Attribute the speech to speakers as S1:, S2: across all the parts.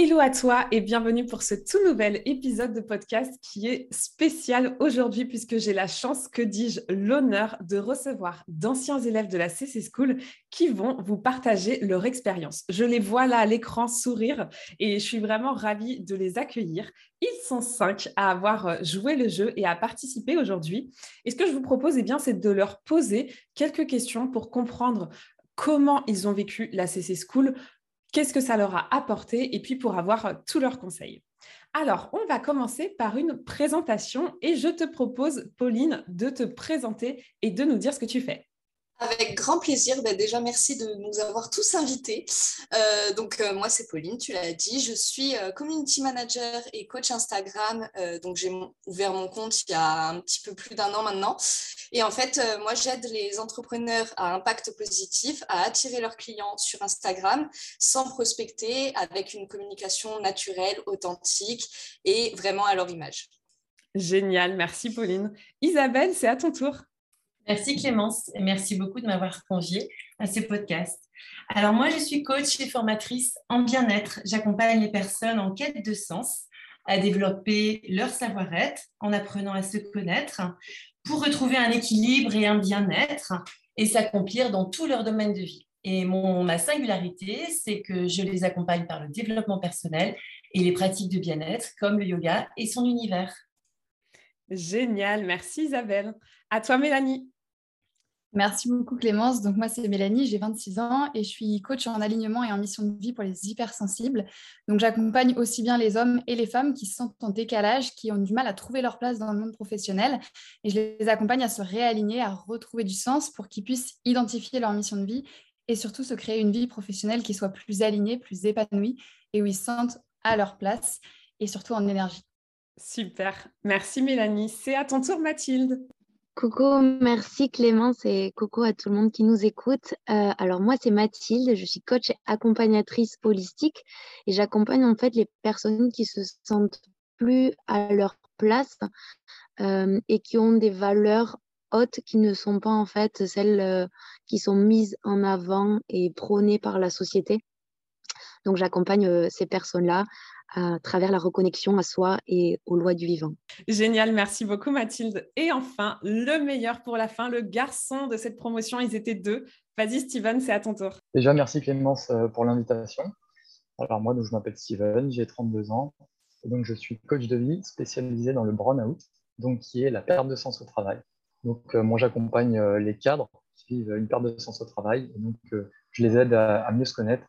S1: Hello à toi et bienvenue pour ce tout nouvel épisode de podcast qui est spécial aujourd'hui puisque j'ai la chance, que dis-je, l'honneur de recevoir d'anciens élèves de la CC School qui vont vous partager leur expérience. Je les vois là à l'écran sourire et je suis vraiment ravie de les accueillir. Ils sont cinq à avoir joué le jeu et à participer aujourd'hui. Et ce que je vous propose, eh bien, c'est de leur poser quelques questions pour comprendre comment ils ont vécu la CC School, qu'est-ce que ça leur a apporté et puis pour avoir euh, tous leurs conseils. Alors, on va commencer par une présentation et je te propose, Pauline, de te présenter et de nous dire ce que tu fais.
S2: Avec grand plaisir. Ben, déjà, merci de nous avoir tous invités. Euh, donc, euh, moi, c'est Pauline, tu l'as dit. Je suis euh, community manager et coach Instagram. donc, j'ai ouvert mon compte il y a un petit peu plus d'un an maintenant. Et en fait, moi, j'aide les entrepreneurs à impact positif à attirer leurs clients sur Instagram sans prospecter, avec une communication naturelle, authentique et vraiment à leur image.
S1: Génial. Merci, Pauline. Isabelle, c'est à ton tour.
S3: Merci Clémence et merci beaucoup de m'avoir conviée à ce podcast. Alors moi, je suis coach et formatrice en bien-être. J'accompagne les personnes en quête de sens à développer leur savoir-être en apprenant à se connaître pour retrouver un équilibre et un bien-être et s'accomplir dans tous leurs domaines de vie. Et mon, ma singularité, c'est que je les accompagne par le développement personnel et les pratiques de bien-être comme le yoga et son univers.
S1: Génial, merci Isabelle. À toi Mélanie.
S4: Merci beaucoup Clémence. Donc moi c'est Mélanie, j'ai 26 ans et je suis coach en alignement et en mission de vie pour les hypersensibles. Donc j'accompagne aussi bien les hommes et les femmes qui se sentent en décalage, qui ont du mal à trouver leur place dans le monde professionnel et je les accompagne à se réaligner, à retrouver du sens pour qu'ils puissent identifier leur mission de vie et surtout se créer une vie professionnelle qui soit plus alignée, plus épanouie et où ils se sentent à leur place et surtout en énergie.
S1: Super. Merci Mélanie. C'est à ton tour Mathilde.
S5: Coucou, merci Clémence et coucou à tout le monde qui nous écoute. Euh, alors moi c'est Mathilde, je suis coach et accompagnatrice holistique et j'accompagne en fait les personnes qui se sentent plus à leur place euh, et qui ont des valeurs hautes qui ne sont pas en fait celles euh, qui sont mises en avant et prônées par la société. Donc j'accompagne ces personnes-là à travers la reconnexion à soi et aux lois du vivant.
S1: Génial, merci beaucoup Mathilde. Et enfin, le meilleur pour la fin, le garçon de cette promotion, ils étaient deux. Vas-y Steven, c'est à ton tour.
S6: Déjà, merci Clémence euh, pour l'invitation. Alors moi, donc, je m'appelle Steven, j'ai 32 ans. Et donc, je suis coach de vie spécialisé dans le burn-out, donc qui est la perte de sens au travail. Donc, euh, moi, j'accompagne euh, les cadres qui vivent une perte de sens au travail. Et donc, je les aide à, mieux se connaître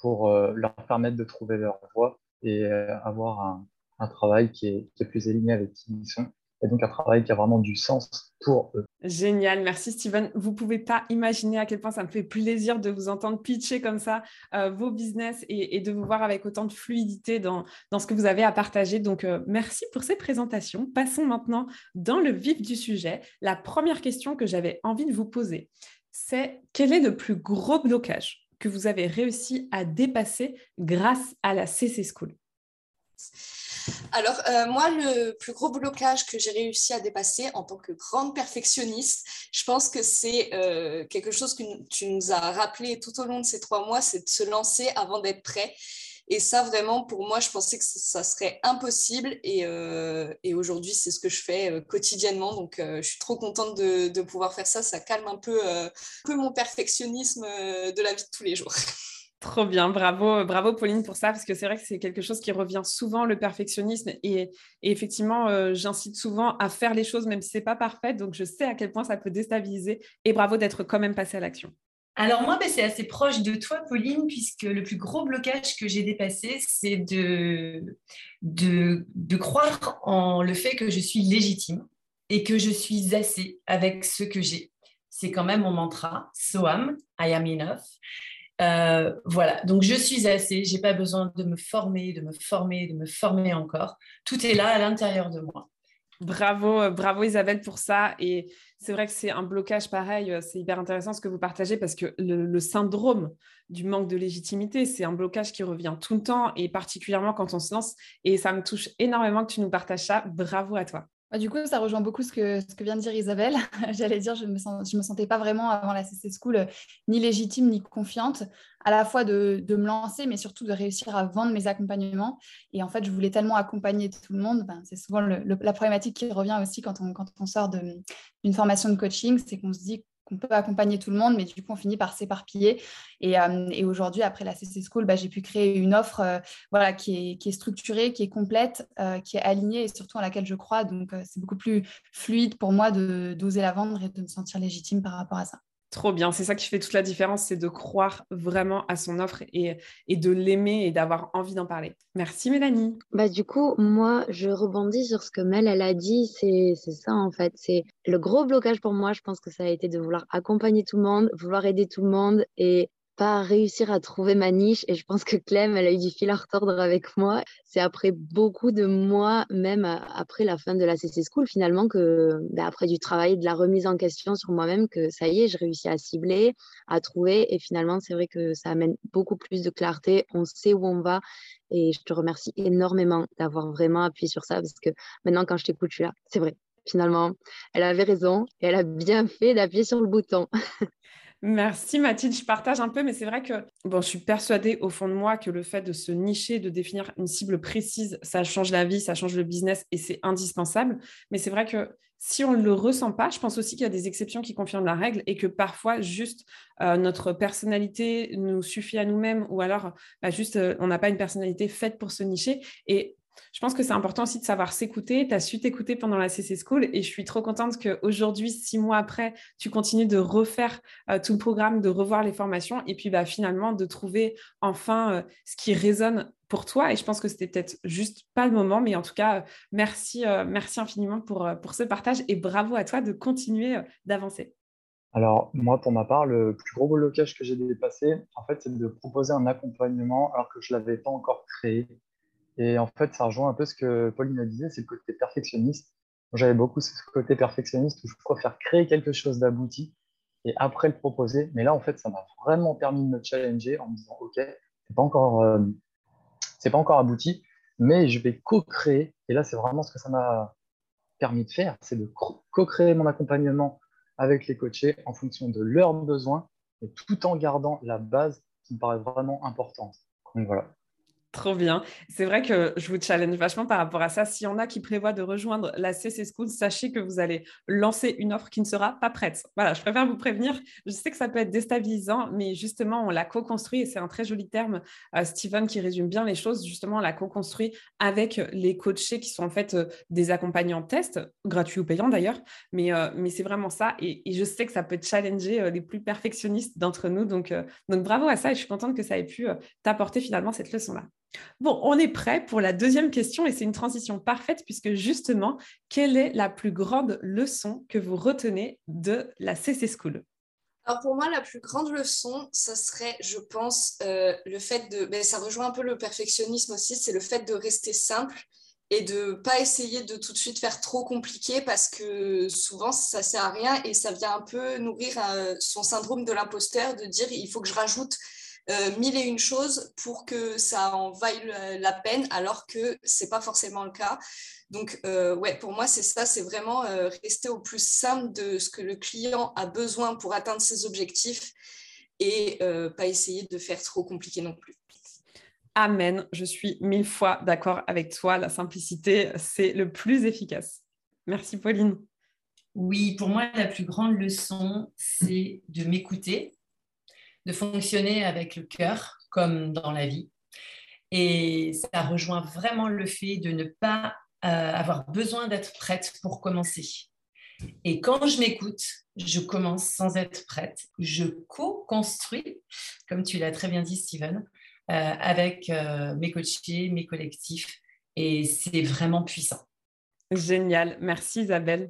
S6: pour leur permettre de trouver leur voie et euh, avoir un, travail qui est, plus aligné avec qui ils sont et donc un travail qui a vraiment du sens pour eux.
S1: Génial, merci Steven. Vous ne pouvez pas imaginer à quel point ça me fait plaisir de vous entendre pitcher comme ça euh, vos business et, de vous voir avec autant de fluidité dans, dans ce que vous avez à partager. Donc, euh, merci pour ces présentations. Passons maintenant dans le vif du sujet. La première question que j'avais envie de vous poser, c'est quel est le plus gros blocage? Que vous avez réussi à dépasser grâce à la CC School
S2: alors, euh, moi, le plus gros blocage que j'ai réussi à dépasser en tant que grande perfectionniste, je pense que c'est euh, quelque chose que tu nous as rappelé tout au long de ces trois mois, c'est de se lancer avant d'être prêt. Et ça, vraiment, pour moi, je pensais que ça serait impossible. Et, euh, aujourd'hui, c'est ce que je fais euh, quotidiennement. Donc, euh, je suis trop contente de, pouvoir faire ça. Ça calme un peu, peu mon perfectionnisme de la vie de tous les jours.
S1: Trop bien, bravo, bravo Pauline pour ça, parce que c'est vrai que c'est quelque chose qui revient souvent, le perfectionnisme. Et, effectivement, j'incite souvent à faire les choses, même si ce n'est pas parfait. Donc, je sais à quel point ça peut déstabiliser. Et bravo d'être quand même passé à l'action.
S3: Alors moi, ben, c'est assez proche de toi, Pauline, puisque le plus gros blocage que j'ai dépassé, c'est de, croire en le fait que je suis légitime et que je suis assez avec ce que j'ai. C'est quand même mon mantra, Soam, I am enough. voilà, donc je suis assez, j'ai pas besoin de me former, de me former, de me former encore. Tout est là à l'intérieur de moi.
S1: Bravo, euh, bravo Isabelle pour ça. Et c'est vrai que c'est un blocage pareil. Euh, c'est hyper intéressant ce que vous partagez parce que le, syndrome du manque de légitimité, c'est un blocage qui revient tout le temps et particulièrement quand on se lance. Et ça me touche énormément que tu nous partages ça. Bravo à toi.
S4: Bah, du coup, ça rejoint beaucoup ce que, vient de dire Isabelle. J'allais dire, je ne me, sentais pas vraiment avant la CC School euh, ni légitime ni confiante, à la fois de, me lancer, mais surtout de réussir à vendre mes accompagnements. Et en fait, je voulais tellement accompagner tout le monde. Ben, c'est souvent la problématique qui revient aussi quand on sort d'une formation de coaching, c'est qu'on se dit qu'on peut accompagner tout le monde, mais du coup, on finit par s'éparpiller. Et, euh, aujourd'hui, après la CC School, bah, j'ai pu créer une offre euh, voilà, qui, est, structurée, qui est complète, euh, qui est alignée et surtout à laquelle je crois. Donc, c'est beaucoup plus fluide pour moi d'oser la vendre et de me sentir légitime par rapport à ça.
S1: Trop bien, c'est ça qui fait toute la différence, c'est de croire vraiment à son offre et, de l'aimer et d'avoir envie d'en parler. Merci Mélanie.
S5: Bah, du coup, moi, je rebondis sur ce que Mel, elle a dit, c'est ça en fait. C'est le gros blocage pour moi, je pense que ça a été de vouloir accompagner tout le monde, vouloir aider tout le monde et pas réussir à trouver ma niche et je pense que Clem, elle a eu du fil à retordre avec moi. C'est après beaucoup de mois, même après la fin de la CC School, finalement, que ben, après du travail, de la remise en question sur moi-même, que ça y est, je réussis à cibler, à trouver et finalement, c'est vrai que ça amène beaucoup plus de clarté. On sait où on va et je te remercie énormément d'avoir vraiment appuyé sur ça parce que maintenant, quand je t'écoute, je suis là. C'est vrai. Finalement, elle avait raison et elle a bien fait d'appuyer sur le bouton.
S1: Merci Mathilde, je partage un peu, mais c'est vrai que bon, je suis persuadée au fond de moi que le fait de se nicher, de définir une cible précise, ça change la vie, ça change le business et c'est indispensable. Mais c'est vrai que si on ne le ressent pas, je pense aussi qu'il y a des exceptions qui confirment la règle et que parfois juste euh, notre personnalité nous suffit à nous-mêmes ou alors bah, juste euh, on n'a pas une personnalité faite pour se nicher. Et je pense que c'est important aussi de savoir s'écouter. Tu as su t'écouter pendant la CC School et je suis trop contente qu'aujourd'hui, six mois après, tu continues de refaire euh, tout le programme, de revoir les formations et puis bah, finalement de trouver enfin euh, ce qui résonne pour toi. Et je pense que c'était peut-être juste pas le moment, mais en tout cas, merci, euh, merci infiniment pour, pour ce partage et bravo à toi de continuer d'avancer.
S6: Alors, moi, pour ma part, le plus gros blocage que j'ai dépassé, en fait, c'est de proposer un accompagnement alors que je ne l'avais pas encore créé. Et en fait, ça rejoint un peu ce que Pauline dit, c'est le côté perfectionniste. J'avais beaucoup ce côté perfectionniste où je préfère créer quelque chose d'abouti et après le proposer. Mais là, en fait, ça m'a vraiment permis de me challenger en me disant, OK, c'est pas encore, euh, c'est pas encore abouti, mais je vais co-créer. Et là, c'est vraiment ce que ça m'a permis de faire, c'est de co-créer mon accompagnement avec les coachés en fonction de leurs besoins, et tout en gardant la base qui me paraît vraiment importante. Donc voilà.
S1: Trop bien. C'est vrai que je vous challenge vachement par rapport à ça. S'il y en a qui prévoient de rejoindre la CC School, sachez que vous allez lancer une offre qui ne sera pas prête. Voilà, je préfère vous prévenir. Je sais que ça peut être déstabilisant, mais justement, on l'a co-construit et c'est un très joli terme, euh, Steven, qui résume bien les choses. Justement, on l'a co-construit avec les coachés qui sont en fait euh, des accompagnants test, gratuits ou payants d'ailleurs. Mais, euh, c'est vraiment ça. Et, je sais que ça peut challenger les plus perfectionnistes d'entre nous. Donc, donc, bravo à ça et je suis contente que ça ait pu t'apporter finalement cette leçon-là. Bon, on est prêt pour la deuxième question et c'est une transition parfaite puisque justement, quelle est la plus grande leçon que vous retenez de la CC School?
S2: Alors pour moi, la plus grande leçon, ça serait, je pense, euh, le fait de, ben, ça rejoint un peu le perfectionnisme aussi, c'est le fait de rester simple et de pas essayer de tout de suite faire trop compliqué parce que souvent ça sert à rien et ça vient un peu nourrir euh, son syndrome de l'imposteur de dire il faut que je rajoute euh, mille et une choses pour que ça en vaille la peine, alors que c'est pas forcément le cas. Donc, euh, ouais, pour moi, c'est ça, c'est vraiment euh, rester au plus simple de ce que le client a besoin pour atteindre ses objectifs et pas essayer de faire trop compliqué non plus.
S1: Amen, je suis mille fois d'accord avec toi. La simplicité, c'est le plus efficace. Merci Pauline.
S3: Oui, pour moi, la plus grande leçon, c'est de m'écouter de fonctionner avec le cœur comme dans la vie. Et ça rejoint vraiment le fait de ne pas euh, avoir besoin d'être prête pour commencer. Et quand je m'écoute, je commence sans être prête. Je co-construis, comme tu l'as très bien dit, Steven, euh, avec euh, mes coachés, mes collectifs. Et c'est vraiment puissant.
S1: Génial. Merci Isabelle.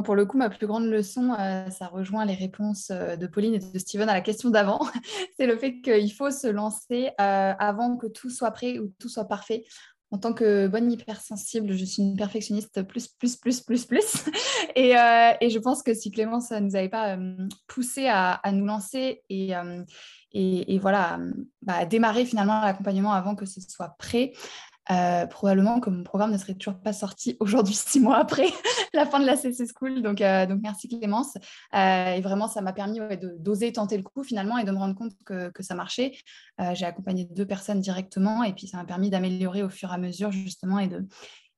S4: Pour le coup, ma plus grande leçon, euh, ça rejoint les réponses euh, de Pauline et de Steven à la question d'avant. c'est le fait qu'il faut se lancer euh, avant que tout soit prêt ou tout soit parfait. En tant que bonne hypersensible, je suis une perfectionniste plus, plus, plus, plus, plus. et, et, je pense que si Clémence ne nous avait pas poussé à, nous lancer et, et, et voilà, bah, démarrer finalement l'accompagnement avant que ce soit prêt, euh, probablement que mon programme ne serait toujours pas sorti aujourd'hui, six mois après la fin de la CC School. Donc, euh, donc merci Clémence. Euh, et vraiment, ça m'a permis d'oser tenter le coup finalement et de me rendre compte que, ça marchait. J'ai accompagné deux personnes directement et puis ça m'a permis d'améliorer au fur et à mesure justement et de,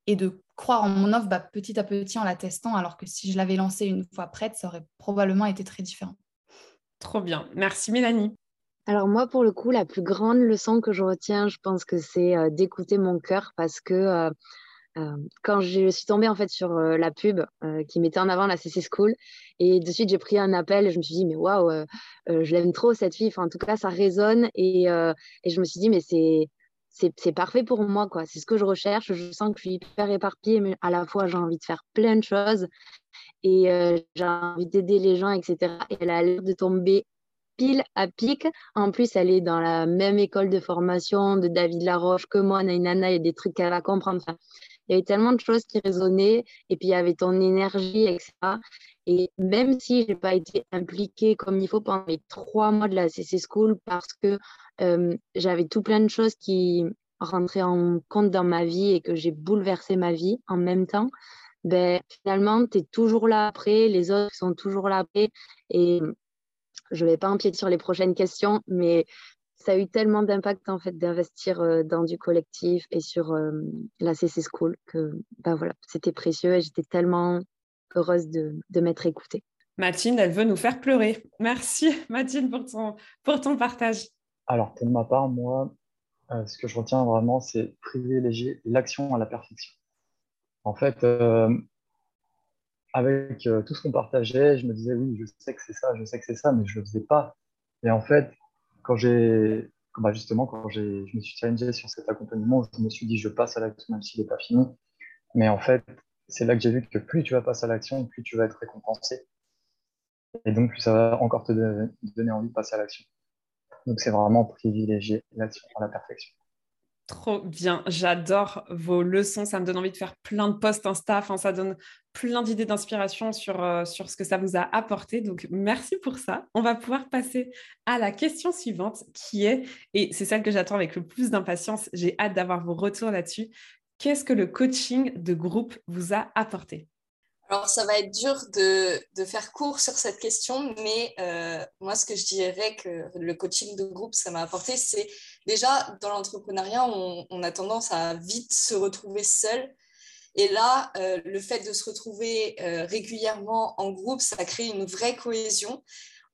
S4: et de croire en mon offre bah, petit à petit en la testant, alors que si je l'avais lancée une fois prête, ça aurait probablement été très différent.
S1: Trop bien. Merci Mélanie.
S5: Alors moi, pour le coup, la plus grande leçon que je retiens, je pense que c'est euh, d'écouter mon cœur parce que euh, euh, quand je suis tombée en fait sur la pub qui mettait en avant la CC School et de suite j'ai pris un appel et je me suis dit mais waouh, je l'aime trop cette fille. En tout cas, ça résonne et, et je me suis dit mais c'est c'est parfait pour moi quoi. C'est ce que je recherche. Je sens que je suis hyper éparpillée, mais à la fois j'ai envie de faire plein de choses et j'ai envie d'aider les gens, etc. Et elle a l'air de tomber pile à pic. En plus, elle est dans la même école de formation de David Laroche que moi, Nainana, il y a des trucs qu'elle va comprendre. il y avait tellement de choses qui résonnaient, et puis il y avait ton énergie, etc. Et même si je n'ai pas été impliquée comme il faut pendant les trois mois de la CC School, parce que euh, j'avais tout plein de choses qui rentraient en compte dans ma vie et que j'ai bouleversé ma vie en même temps, ben, finalement, tu es toujours là après, les autres sont toujours là après. Et je ne vais pas empiéter sur les prochaines questions, mais ça a eu tellement d'impact en fait d'investir euh, dans du collectif et sur euh, la CC School que bah, voilà, c'était précieux et j'étais tellement heureuse de, de m'être écoutée.
S1: Mathilde, elle veut nous faire pleurer. Merci Mathilde pour ton, pour ton partage.
S6: Alors pour ma part, moi, euh, ce que je retiens vraiment, c'est privilégier l'action à la perfection. En fait, avec euh, tout ce qu'on partageait, je me disais oui, je sais que c'est ça, je sais que c'est ça, mais je le faisais pas. Et en fait, quand j'ai, bah justement, quand j'ai, je me suis challengé sur cet accompagnement, je me suis dit je passe à l'action même s'il n'est pas fini. Mais en fait, c'est là que j'ai vu que plus tu vas passer à l'action, plus tu vas être récompensé. Et donc, plus ça va encore te donner envie de passer à l'action. Donc, c'est vraiment privilégier l'action à la perfection.
S1: Trop bien, j'adore vos leçons, ça me donne envie de faire plein de posts Insta, enfin, ça donne plein d'idées d'inspiration euh, sur ce que ça vous a apporté. Donc, merci pour ça. On va pouvoir passer à la question suivante qui est, et c'est celle que j'attends avec le plus d'impatience, j'ai hâte d'avoir vos retours là-dessus. Qu'est-ce que le coaching de groupe vous a apporté?
S2: Alors, ça va être dur de, faire court sur cette question, mais euh, moi, ce que je dirais que le coaching de groupe, ça m'a apporté, c'est déjà, dans l'entrepreneuriat, on, a tendance à vite se retrouver seul. Et là, euh, le fait de se retrouver euh, régulièrement en groupe, ça crée une vraie cohésion.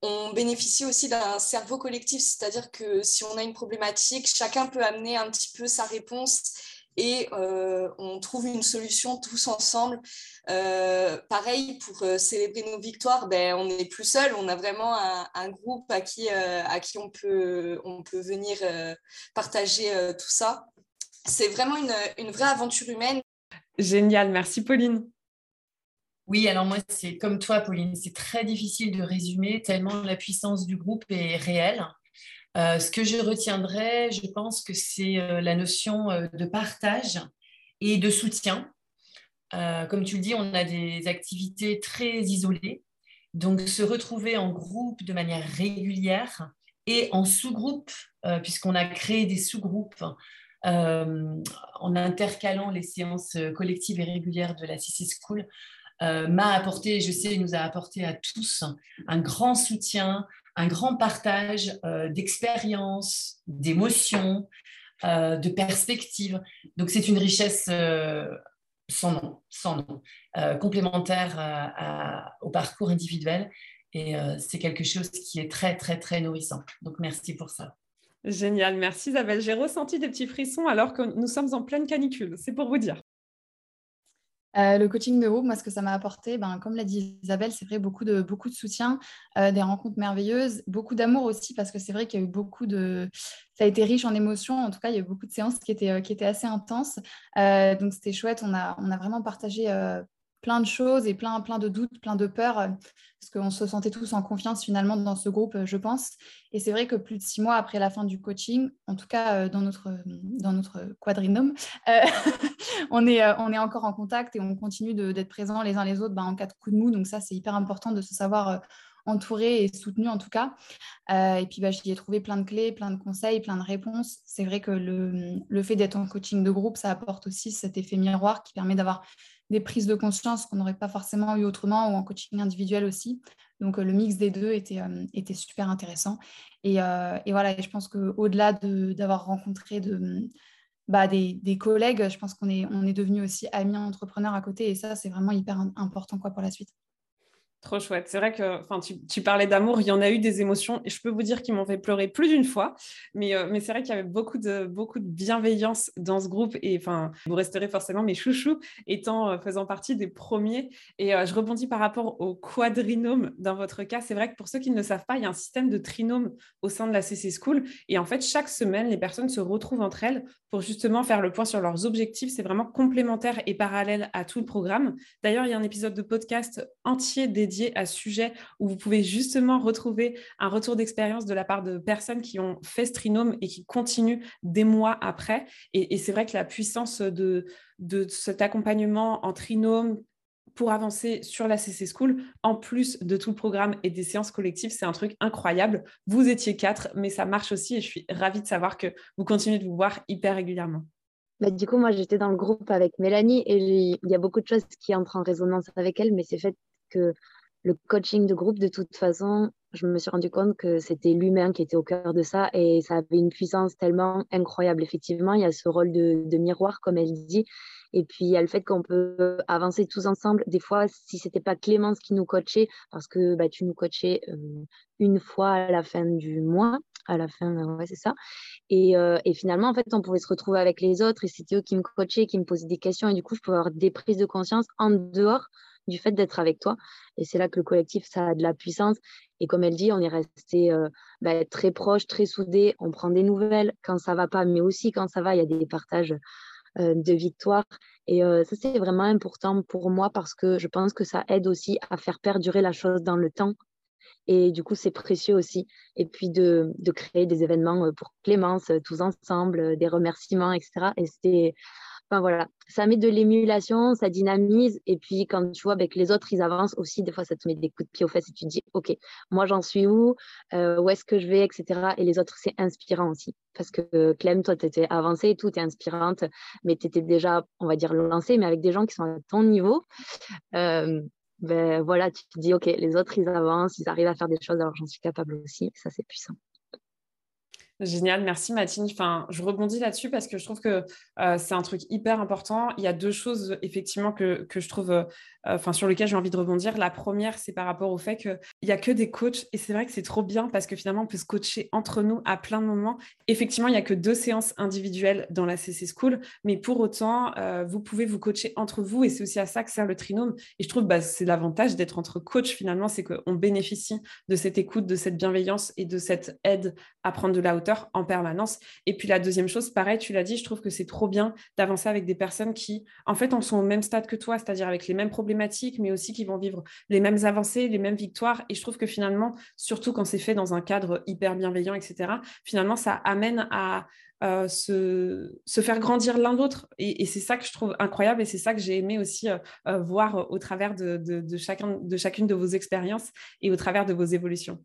S2: On bénéficie aussi d'un cerveau collectif, c'est-à-dire que si on a une problématique, chacun peut amener un petit peu sa réponse et euh, on trouve une solution tous ensemble. Euh, pareil, pour euh, célébrer nos victoires, ben, on n'est plus seul, on a vraiment un, groupe à qui, à qui on, peut, on peut venir partager tout ça. C'est vraiment une, une vraie aventure humaine.
S1: Génial, merci Pauline.
S3: Oui, alors moi, c'est comme toi, Pauline, c'est très difficile de résumer tellement la puissance du groupe est réelle. Euh, ce que je retiendrai, je pense que c'est euh, la notion euh, de partage et de soutien. comme tu le dis, on a des activités très isolées. Donc, se retrouver en groupe de manière régulière et en sous-groupe, puisqu'on a créé des sous-groupes en intercalant les séances collectives et régulières de la CC School, m'a apporté, je sais, nous a apporté à tous un grand soutien, un grand partage euh, d'expériences, d'émotions, euh, de perspectives. Donc c'est une richesse euh, sans nom, sans nom, complémentaire au parcours individuel. Et c'est quelque chose qui est très, très, très nourrissant. Donc merci pour ça.
S1: Génial, merci Isabelle. J'ai ressenti des petits frissons alors que nous sommes en pleine canicule. C'est pour vous dire.
S4: Euh, le coaching de groupe, moi, ce que ça m'a apporté, ben, comme l'a dit Isabelle, c'est vrai, beaucoup de, beaucoup de soutien, euh, des rencontres merveilleuses, beaucoup d'amour aussi, parce que c'est vrai qu'il y a eu beaucoup de... Ça a été riche en émotions, en tout cas, il y a eu beaucoup de séances qui étaient, qui étaient assez intenses. Euh, donc, c'était chouette, on a, on a vraiment partagé plein de choses et plein, plein de doutes, plein de peurs, euh, parce qu'on se sentait tous en confiance finalement dans ce groupe, je pense. Et c'est vrai que plus de six mois après la fin du coaching, en tout cas dans notre, dans notre quadrinome, on, est, on est encore en contact et on continue d'être présents les uns les autres ben, en cas de coup de mou. Donc ça, c'est hyper important de se savoir entourée et soutenue en tout cas. Euh, et puis bah, j'y ai trouvé plein de clés, plein de conseils, plein de réponses. C'est vrai que le, le fait d'être en coaching de groupe, ça apporte aussi cet effet miroir qui permet d'avoir des prises de conscience qu'on n'aurait pas forcément eu autrement ou en coaching individuel aussi. Donc le mix des deux était, euh, super intéressant. Et, euh, et voilà, je pense qu'au-delà d'avoir rencontré bah, des, des, collègues, je pense qu'on est, on aussi amis entrepreneurs à côté. Et ça, c'est vraiment hyper important quoi, pour la suite.
S1: Trop chouette. C'est vrai que tu, tu parlais d'amour, il y en a eu des émotions et je peux vous dire qu'ils m'ont fait pleurer plus d'une fois. Mais, euh, mais c'est vrai qu'il y avait beaucoup de, beaucoup de bienveillance dans ce groupe et vous resterez forcément mes chouchous étant euh, faisant partie des premiers. Et euh, je rebondis par rapport au quadrinome dans votre cas. C'est vrai que pour ceux qui ne le savent pas, il y a un système de trinôme au sein de la CC School et en fait, chaque semaine, les personnes se retrouvent entre elles pour justement faire le point sur leurs objectifs. C'est vraiment complémentaire et parallèle à tout le programme. D'ailleurs, il y a un épisode de podcast entier à ce sujet où vous pouvez justement retrouver un retour d'expérience de la part de personnes qui ont fait ce trinôme et qui continuent des mois après. Et, c'est vrai que la puissance de, de cet accompagnement en trinôme pour avancer sur la CC School, en plus de tout le programme et des séances collectives, c'est un truc incroyable. Vous étiez quatre, mais ça marche aussi et je suis ravie de savoir que vous continuez de vous voir hyper régulièrement.
S5: Bah, du coup, moi, j'étais dans le groupe avec Mélanie et il y a beaucoup de choses qui entrent en résonance avec elle, mais c'est fait que le coaching de groupe, de toute façon, je me suis rendu compte que c'était l'humain qui était au cœur de ça et ça avait une puissance tellement incroyable. Effectivement, il y a ce rôle de, miroir, comme elle dit, et puis il y a le fait qu'on peut avancer tous ensemble. Des fois, si c'était pas Clémence qui nous coachait, parce que bah, tu nous coachais euh, une fois à la fin du mois, à la fin, ouais, c'est ça. Et, euh, et, finalement, en fait, on pouvait se retrouver avec les autres et c'était eux qui me coachaient, qui me posaient des questions et du coup, je pouvais avoir des prises de conscience en dehors du fait d'être avec toi. Et c'est là que le collectif, ça a de la puissance. Et comme elle dit, on est resté euh, bah, très proches, très soudés. On prend des nouvelles quand ça va pas, mais aussi quand ça va, il y a des partages euh, de victoire. Et euh, ça, c'est vraiment important pour moi parce que je pense que ça aide aussi à faire perdurer la chose dans le temps. Et du coup, c'est précieux aussi. Et puis de, de, créer des événements pour Clémence, tous ensemble, des remerciements, etc. Et c'était Voilà, ça met de l'émulation, ça dynamise. Et puis quand tu vois avec les autres, ils avancent aussi, des fois ça te met des coups de pied aux fesses et tu te dis, OK, moi j'en suis où? Euh, Où est-ce que je vais? Etc. Et les autres, c'est inspirant aussi. Parce que euh, Clem, toi, tu étais avancée et tout, tu es inspirante, mais tu étais déjà, on va dire, lancée, mais avec des gens qui sont à ton niveau. Euh, ben voilà, tu te dis, OK, les autres, ils avancent, ils arrivent à faire des choses, alors j'en suis capable aussi. Ça, c'est puissant.
S1: Génial, merci Mathilde. Enfin, je rebondis là-dessus parce que je trouve que euh, c'est un truc hyper important. Il y a deux choses effectivement que, que je trouve, euh, sur lesquelles j'ai envie de rebondir. La première, c'est par rapport au fait qu'il n'y a que des coachs et c'est vrai que c'est trop bien parce que finalement on peut se coacher entre nous à plein de moments. Effectivement, il n'y a que deux séances individuelles dans la CC School, mais pour autant, euh, vous pouvez vous coacher entre vous et c'est aussi à ça que sert le trinôme. Et je trouve bah, c'est l'avantage d'être entre coachs finalement, c'est qu'on bénéficie de cette écoute, de cette bienveillance et de cette aide à prendre de la hauteur en permanence. Et puis la deuxième chose, pareil, tu l'as dit, je trouve que c'est trop bien d'avancer avec des personnes qui, en fait, en sont au même stade que toi, c'est-à-dire avec les mêmes problématiques, mais aussi qui vont vivre les mêmes avancées, les mêmes victoires. Et je trouve que finalement, surtout quand c'est fait dans un cadre hyper bienveillant, etc., finalement, ça amène à euh, se, faire grandir l'un l'autre. Et, c'est ça que je trouve incroyable et c'est ça que j'ai aimé aussi euh, euh, voir au travers de, de, chacun, de chacune de vos expériences et au travers de vos évolutions.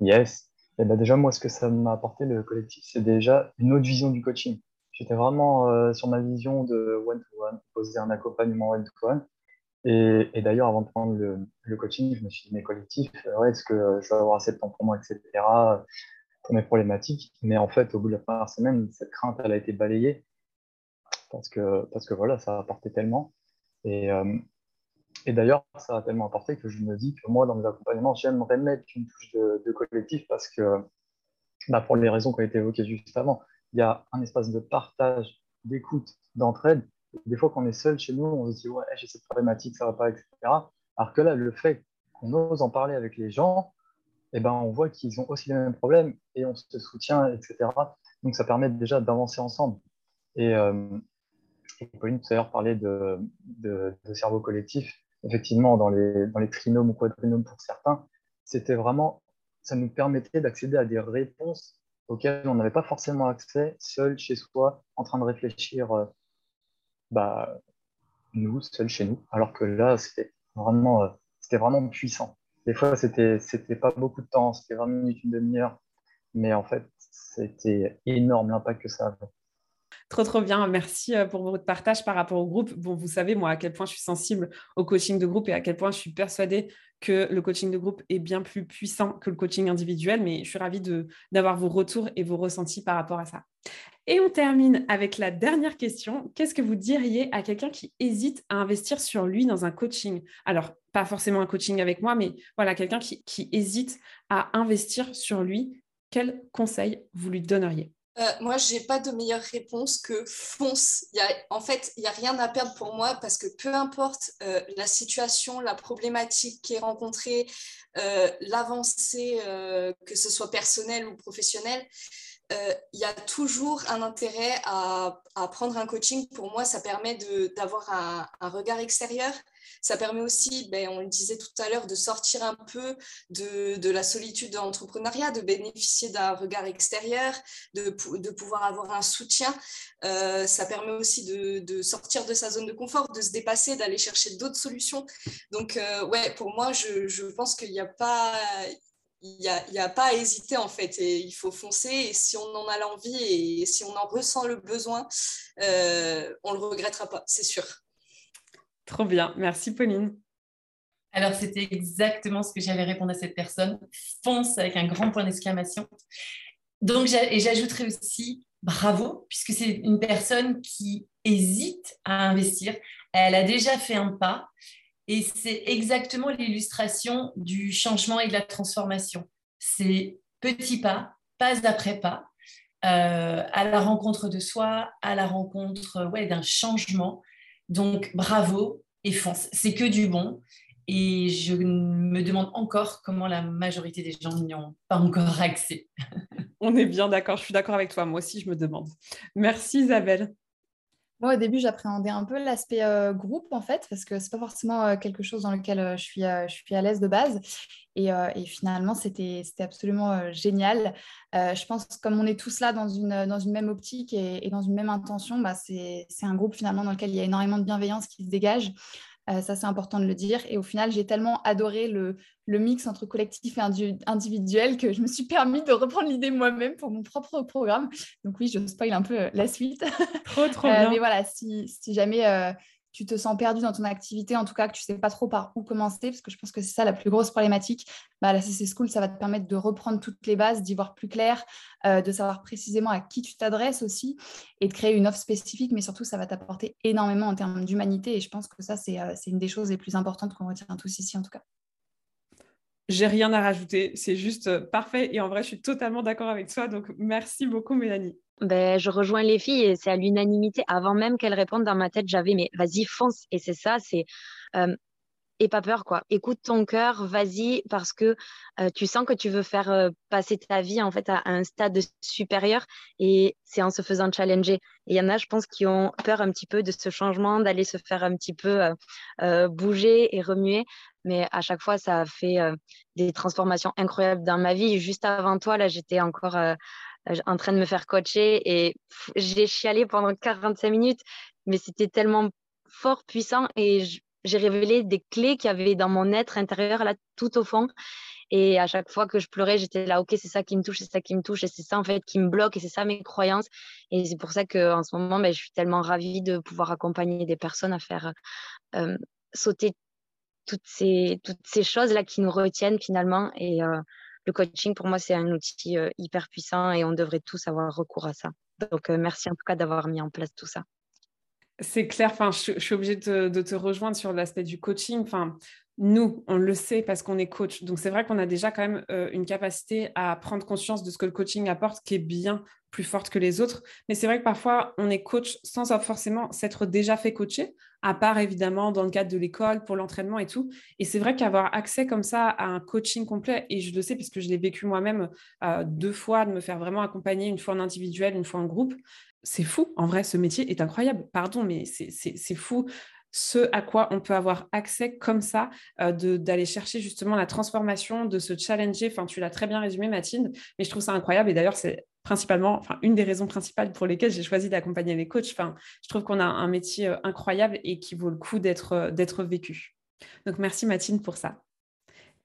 S6: Yes, et ben déjà, moi, ce que ça m'a apporté, le collectif, c'est déjà une autre vision du coaching. J'étais vraiment euh, sur ma vision de one-to-one, poser un accompagnement one-to-one. Et, et d'ailleurs, avant de prendre le, le, coaching, je me suis dit, mes collectifs, euh, est-ce que je vais avoir assez de temps pour moi, etc., pour mes problématiques? Mais en fait, au bout de la première semaine, cette crainte, elle a été balayée. Parce que, parce que voilà, ça a apporté tellement. Et, euh, et d'ailleurs, ça a tellement apporté que je me dis que moi, dans mes accompagnements, j'aimerais mettre une touche de, collectif parce que, bah, pour les raisons qui ont été évoquées juste avant, il y a un espace de partage, d'écoute, d'entraide. Des fois, quand on est seul chez nous, on se dit Ouais, j'ai cette problématique, ça ne va pas, etc. Alors que là, le fait qu'on ose en parler avec les gens, eh ben, on voit qu'ils ont aussi les mêmes problèmes et on se soutient, etc. Donc, ça permet déjà d'avancer ensemble. Et, euh, Pauline tout à l'heure parlait de, de, cerveau collectif. Effectivement, dans les, dans les trinômes ou quadrinômes pour certains, c'était vraiment, ça nous permettait d'accéder à des réponses auxquelles on n'avait pas forcément accès seul chez soi, en train de réfléchir, euh, bah, nous, seul chez nous. Alors que là, c'était vraiment, euh, c'était vraiment puissant. Des fois, c'était, c'était pas beaucoup de temps, c'était 20 minutes, une demi-heure, mais en fait, c'était énorme l'impact que ça avait.
S1: Trop, trop bien. Merci euh, pour votre partage par rapport au groupe. Bon, vous savez, moi, à quel point je suis sensible au coaching de groupe et à quel point je suis persuadée que le coaching de groupe est bien plus puissant que le coaching individuel, mais je suis ravie d'avoir vos retours et vos ressentis par rapport à ça. Et on termine avec la dernière question. Qu'est-ce que vous diriez à quelqu'un qui hésite à investir sur lui dans un coaching? Alors, pas forcément un coaching avec moi, mais voilà, quelqu'un qui, qui hésite à investir sur lui. Quel conseil vous lui donneriez?
S2: Euh, moi, je n'ai pas de meilleure réponse que fonce. En fait, il n'y a rien à perdre pour moi parce que peu importe euh, la situation, la problématique qui est rencontrée, euh, l'avancée, que ce soit personnelle ou professionnelle, il y a toujours un intérêt à, prendre un coaching. Pour moi, ça permet d'avoir un, regard extérieur ça permet aussi, ben, on le disait tout à l'heure, de sortir un peu de, la solitude de l'entrepreneuriat, de bénéficier d'un regard extérieur, de, pouvoir avoir un soutien. Euh, ça permet aussi de, sortir de sa zone de confort, de se dépasser, d'aller chercher d'autres solutions. Donc, euh, ouais, pour moi, je, pense qu'il n'y a pas à hésiter en fait il faut foncer et si on en a l'envie et si on en ressent le besoin, euh, on ne le regrettera pas, c'est sûr.
S1: Trop bien. Merci, Pauline.
S3: Alors, c'était exactement ce que j'allais répondre à cette personne. Fonce avec un grand point d'exclamation. Donc, et j'ajouterai aussi bravo, puisque c'est une personne qui hésite à investir. Elle a déjà fait un pas et c'est exactement l'illustration du changement et de la transformation. C'est petit pas, pas après pas, euh, à la rencontre de soi, à la rencontre ouais, d'un changement. Donc, bravo et fonce. C'est que du bon. Et je me demande encore comment la majorité des gens n'y ont pas encore accès.
S1: On est bien d'accord, je suis d'accord avec toi. Moi aussi, je me demande. Merci Isabelle.
S4: Moi, au début, j'appréhendais un peu l'aspect euh, groupe, en fait, parce que c'est pas forcément euh, quelque chose dans lequel euh, je, suis, à l'aise de base. Et, finalement, c'était absolument génial. je pense que comme on est tous là dans une, même optique et, et dans une même intention, bah, c'est un groupe finalement dans lequel il y a énormément de bienveillance qui se dégage. Euh, ça, c'est important de le dire. Et au final, j'ai tellement adoré le, mix entre collectif et individuel que je me suis permis de reprendre l'idée moi-même pour mon propre programme. Donc oui, je spoil un peu euh, la suite.
S1: Trop, trop euh, bien.
S4: mais voilà, si, si jamais tu te sens perdu dans ton activité, en tout cas que tu ne sais pas trop par où commencer, parce que je pense que c'est ça la plus grosse problématique, bah, la CC School, ça va te permettre de reprendre toutes les bases, d'y voir plus clair, euh, de savoir précisément à qui tu t'adresses aussi, et de créer une offre spécifique, mais surtout, ça va t'apporter énormément en termes d'humanité, et je pense que ça, c'est euh, une des choses les plus importantes qu'on retient tous ici, en tout cas.
S1: J'ai rien à rajouter, c'est juste euh, parfait, et en vrai, je suis totalement d'accord avec toi, donc merci beaucoup, Mélanie.
S5: Ben, je rejoins les filles et c'est à l'unanimité. Avant même qu'elles répondent dans ma tête, j'avais mais vas-y fonce. Et c'est ça, c'est euh, et pas peur quoi. Écoute ton cœur, vas-y parce que euh, tu sens que tu veux faire euh, passer ta vie en fait à, un stade supérieur et c'est en se faisant challenger. Il y en a, je pense, qui ont peur un petit peu de ce changement, d'aller se faire un petit peu bouger et remuer. Mais à chaque fois, ça a fait des transformations incroyables dans ma vie. Juste avant toi, là, j'étais encore euh, en train de me faire coacher et j'ai chialé pendant 45 minutes, mais c'était tellement fort, puissant et j'ai révélé des clés qu'il y avait dans mon être intérieur, là, tout au fond. Et à chaque fois que je pleurais, j'étais là, ok, c'est ça qui me touche, c'est ça qui me touche, et c'est ça en fait qui me bloque, et c'est ça mes croyances. Et c'est pour ça qu'en ce moment, ben, je suis tellement ravie de pouvoir accompagner des personnes à faire euh, sauter toutes ces, choses-là qui nous retiennent finalement. Euh, le coaching, pour moi, c'est un outil euh, hyper puissant et on devrait tous avoir recours à ça. Donc, euh, merci en tout cas d'avoir mis en place tout ça.
S1: C'est clair, enfin, je, suis obligée de, te rejoindre sur l'aspect du coaching. Enfin, nous, on le sait parce qu'on est coach. Donc, c'est vrai qu'on a déjà quand même euh, une capacité à prendre conscience de ce que le coaching apporte qui est bien plus forte que les autres. Mais c'est vrai que parfois, on est coach sans forcément s'être déjà fait coacher, à part évidemment dans le cadre de l'école, pour l'entraînement et tout. Et c'est vrai qu'avoir accès comme ça à un coaching complet, et je le sais puisque je l'ai vécu moi-même euh, deux fois, de me faire vraiment accompagner, une fois en individuel, une fois en groupe, c'est fou. En vrai, ce métier est incroyable. Pardon, mais c'est fou ce à quoi on peut avoir accès comme ça, euh, d'aller chercher justement la transformation, de se challenger. Enfin, tu l'as très bien résumé, Mathilde, mais je trouve ça incroyable. Et d'ailleurs, c'est principalement, enfin, une des raisons principales pour lesquelles j'ai choisi d'accompagner les coachs. Enfin, je trouve qu'on a un métier euh, incroyable et qui vaut le coup d'être euh, d'être vécu. Donc, merci Mathilde pour ça.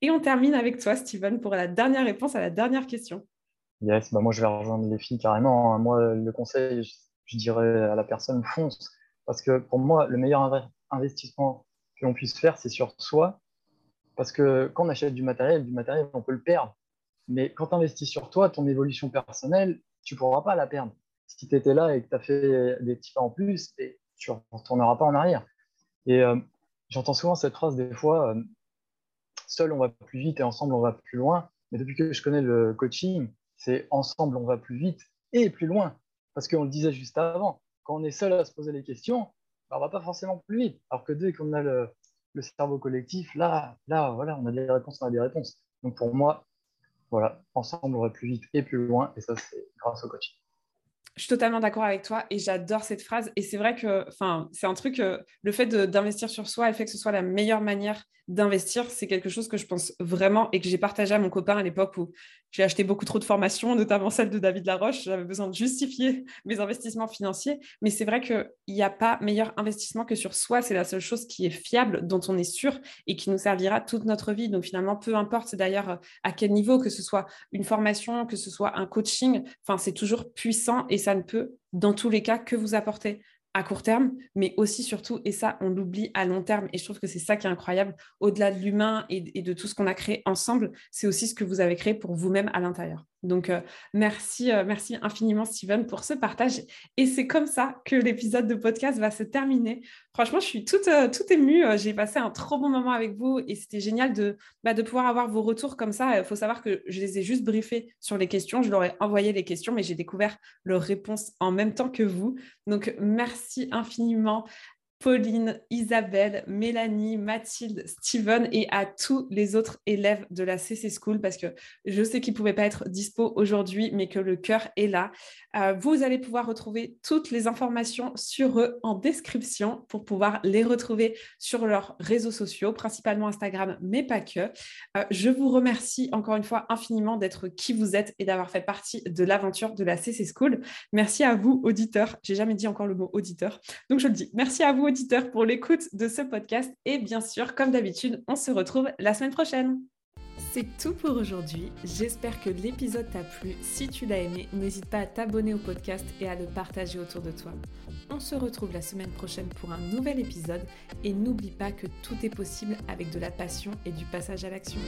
S1: Et on termine avec toi, Steven, pour la dernière réponse à la dernière question.
S6: Yes, bah moi je vais rejoindre les filles carrément. Hein. Moi, le conseil, je dirais à la personne, fonce parce que pour moi, le meilleur investissement que l'on puisse faire, c'est sur soi. Parce que quand on achète du matériel, du matériel, on peut le perdre. Mais quand tu investis sur toi, ton évolution personnelle, tu ne pourras pas la perdre. Si tu étais là et que tu as fait des petits pas en plus, tu ne retourneras pas en arrière. Et euh, j'entends souvent cette phrase des fois, euh, seul on va plus vite et ensemble on va plus loin. Mais depuis que je connais le coaching, c'est ensemble on va plus vite et plus loin. Parce qu'on le disait juste avant, quand on est seul à se poser les questions, bah, on va pas forcément plus vite. Alors que dès qu'on a le, cerveau collectif, là, là, voilà, on a des réponses, on a des réponses. Donc pour moi, voilà, ensemble, on va plus vite et plus loin. Et ça, c'est grâce au coaching.
S1: Je suis totalement d'accord avec toi et j'adore cette phrase. Et c'est vrai que c'est un truc, euh, le fait d'investir sur soi, le fait que ce soit la meilleure manière d'investir, c'est quelque chose que je pense vraiment et que j'ai partagé à mon copain à l'époque où j'ai acheté beaucoup trop de formations, notamment celle de David Laroche. J'avais besoin de justifier mes investissements financiers. Mais c'est vrai qu'il n'y a pas meilleur investissement que sur soi. C'est la seule chose qui est fiable, dont on est sûr et qui nous servira toute notre vie. Donc finalement, peu importe d'ailleurs à quel niveau, que ce soit une formation, que ce soit un coaching, c'est toujours puissant et ça ne peut, dans tous les cas, que vous apporter à court terme, mais aussi surtout, et ça on l'oublie à long terme, et je trouve que c'est ça qui est incroyable, au-delà de l'humain et, de tout ce qu'on a créé ensemble, c'est aussi ce que vous avez créé pour vous-même à l'intérieur. Donc, euh, merci, euh, merci infiniment, Steven, pour ce partage. Et c'est comme ça que l'épisode de podcast va se terminer. Franchement, je suis toute, euh, émue. J'ai passé un trop bon moment avec vous et c'était génial de, bah, de pouvoir avoir vos retours comme ça. Il faut savoir que je les ai juste briefés sur les questions. Je leur ai envoyé les questions, mais j'ai découvert leurs réponses en même temps que vous. Donc, merci infiniment Pauline, Isabelle, Mélanie, Mathilde, Steven et à tous les autres élèves de la CC School parce que je sais qu'ils ne pouvaient pas être dispo aujourd'hui, mais que le cœur est là. Euh, vous allez pouvoir retrouver toutes les informations sur eux en description pour pouvoir les retrouver sur leurs réseaux sociaux, principalement Instagram, mais pas que. Euh, je vous remercie encore une fois infiniment d'être qui vous êtes et d'avoir fait partie de l'aventure de la CC School. Merci à vous, auditeurs. J'ai jamais dit encore le mot auditeur, donc je le dis. Merci à vous, pour l'écoute de ce podcast. Et bien sûr, comme d'habitude, on se retrouve la semaine prochaine. C'est tout pour aujourd'hui. J'espère que l'épisode t'a plu. Si tu l'as aimé, n'hésite pas à t'abonner au podcast et à le partager autour de toi. On se retrouve la semaine prochaine pour un nouvel épisode et n'oublie pas que tout est possible avec de la passion et du passage à l'action.